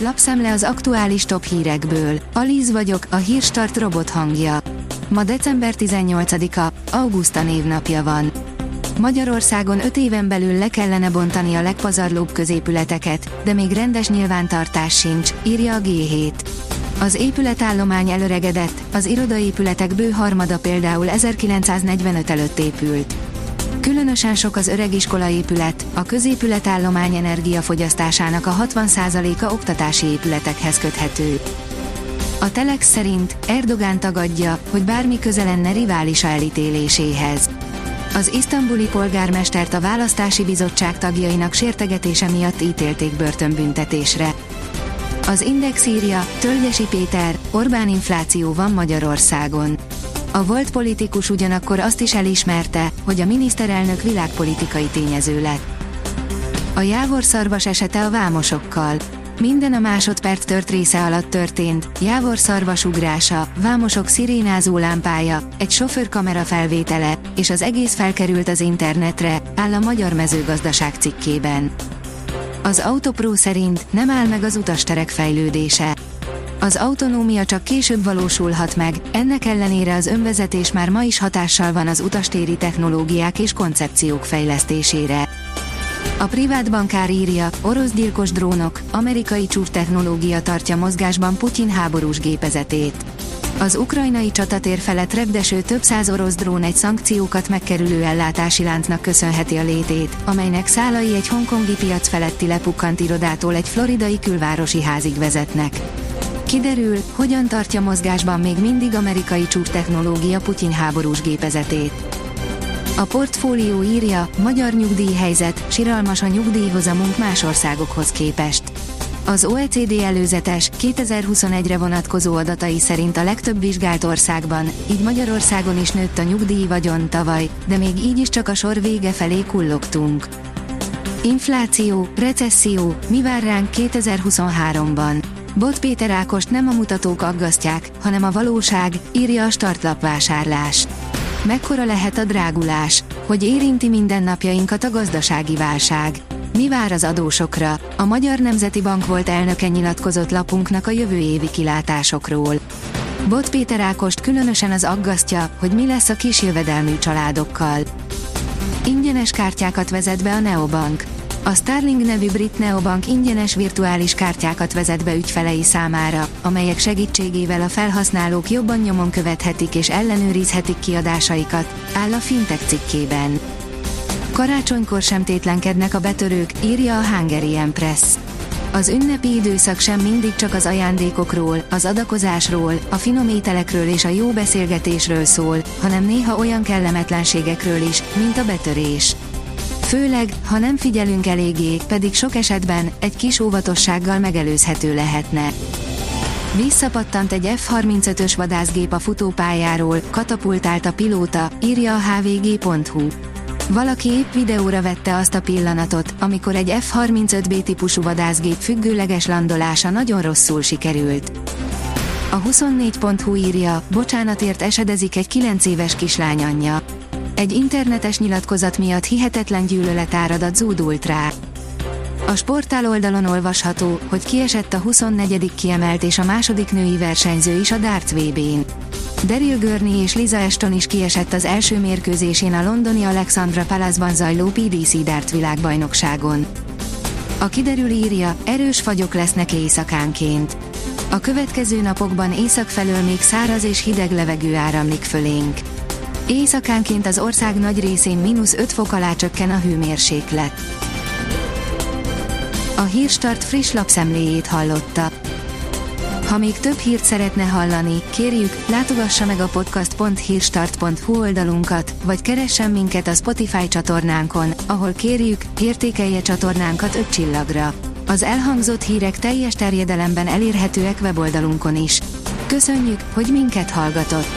lapszemle az aktuális top hírekből. Alíz vagyok, a hírstart robot hangja. Ma december 18-a, Augusta névnapja van. Magyarországon 5 éven belül le kellene bontani a legpazarlóbb középületeket, de még rendes nyilvántartás sincs, írja a G7. Az épületállomány előregedett, az irodaépületek bő harmada például 1945 előtt épült. Különösen sok az öreg iskolaépület, a középületállomány energiafogyasztásának a 60%-a oktatási épületekhez köthető. A Telex szerint Erdogán tagadja, hogy bármi köze lenne riválisa elítéléséhez. Az isztambuli polgármestert a választási bizottság tagjainak sértegetése miatt ítélték börtönbüntetésre. Az Index írja, Tölgyesi Péter, Orbán infláció van Magyarországon. A volt politikus ugyanakkor azt is elismerte, hogy a miniszterelnök világpolitikai tényező lett. A Jávor szarvas esete a vámosokkal. Minden a másodperc tört része alatt történt, Jávor szarvas ugrása, vámosok szirénázó lámpája, egy sofőrkamera felvétele, és az egész felkerült az internetre, áll a Magyar Mezőgazdaság cikkében. Az Autopro szerint nem áll meg az utasterek fejlődése. Az autonómia csak később valósulhat meg, ennek ellenére az önvezetés már ma is hatással van az utastéri technológiák és koncepciók fejlesztésére. A privát bankár írja, orosz gyilkos drónok, amerikai technológia tartja mozgásban Putyin háborús gépezetét. Az ukrajnai csatatér felett repdeső több száz orosz drón egy szankciókat megkerülő ellátási láncnak köszönheti a létét, amelynek szálai egy hongkongi piac feletti lepukkant irodától egy floridai külvárosi házig vezetnek. Kiderül, hogyan tartja mozgásban még mindig amerikai technológia Putyin háborús gépezetét. A portfólió írja, magyar nyugdíjhelyzet, siralmas a nyugdíjhozamunk más országokhoz képest. Az OECD előzetes 2021-re vonatkozó adatai szerint a legtöbb vizsgált országban, így Magyarországon is nőtt a nyugdíj vagyon tavaly, de még így is csak a sor vége felé kullogtunk. Infláció, recesszió, mi vár ránk 2023-ban? Bot Péter Ákost nem a mutatók aggasztják, hanem a valóság, írja a startlap vásárlás. Mekkora lehet a drágulás? Hogy érinti mindennapjainkat a gazdasági válság? Mi vár az adósokra? A Magyar Nemzeti Bank volt elnöke nyilatkozott lapunknak a jövő évi kilátásokról. Bot Péter Ákost különösen az aggasztja, hogy mi lesz a kis jövedelmű családokkal. Ingyenes kártyákat vezet be a Neobank. A Starling nevű brit neobank ingyenes virtuális kártyákat vezet be ügyfelei számára, amelyek segítségével a felhasználók jobban nyomon követhetik és ellenőrizhetik kiadásaikat, áll a Fintech cikkében. Karácsonykor sem tétlenkednek a betörők, írja a Hungarian Press. Az ünnepi időszak sem mindig csak az ajándékokról, az adakozásról, a finom ételekről és a jó beszélgetésről szól, hanem néha olyan kellemetlenségekről is, mint a betörés. Főleg, ha nem figyelünk eléggé, pedig sok esetben egy kis óvatossággal megelőzhető lehetne. Visszapattant egy F-35-ös vadászgép a futópályáról, katapultált a pilóta, írja a hvg.hu. Valaki épp videóra vette azt a pillanatot, amikor egy F-35B típusú vadászgép függőleges landolása nagyon rosszul sikerült. A 24.hu írja, bocsánatért esedezik egy 9 éves kislány anyja. Egy internetes nyilatkozat miatt hihetetlen gyűlölet áradat zúdult rá. A sportál oldalon olvasható, hogy kiesett a 24. kiemelt és a második női versenyző is a darts VB-n. Daryl Gurney és Liza Ashton is kiesett az első mérkőzésén a londoni Alexandra Palace-ban zajló PDC Dart világbajnokságon. A kiderül írja, erős fagyok lesznek éjszakánként. A következő napokban észak felől még száraz és hideg levegő áramlik fölénk. Éjszakánként az ország nagy részén mínusz 5 fok alá csökken a hőmérséklet. A Hírstart friss lapszemléjét hallotta. Ha még több hírt szeretne hallani, kérjük, látogassa meg a podcast.hírstart.hu oldalunkat, vagy keressen minket a Spotify csatornánkon, ahol kérjük, értékelje csatornánkat 5 csillagra. Az elhangzott hírek teljes terjedelemben elérhetőek weboldalunkon is. Köszönjük, hogy minket hallgatott!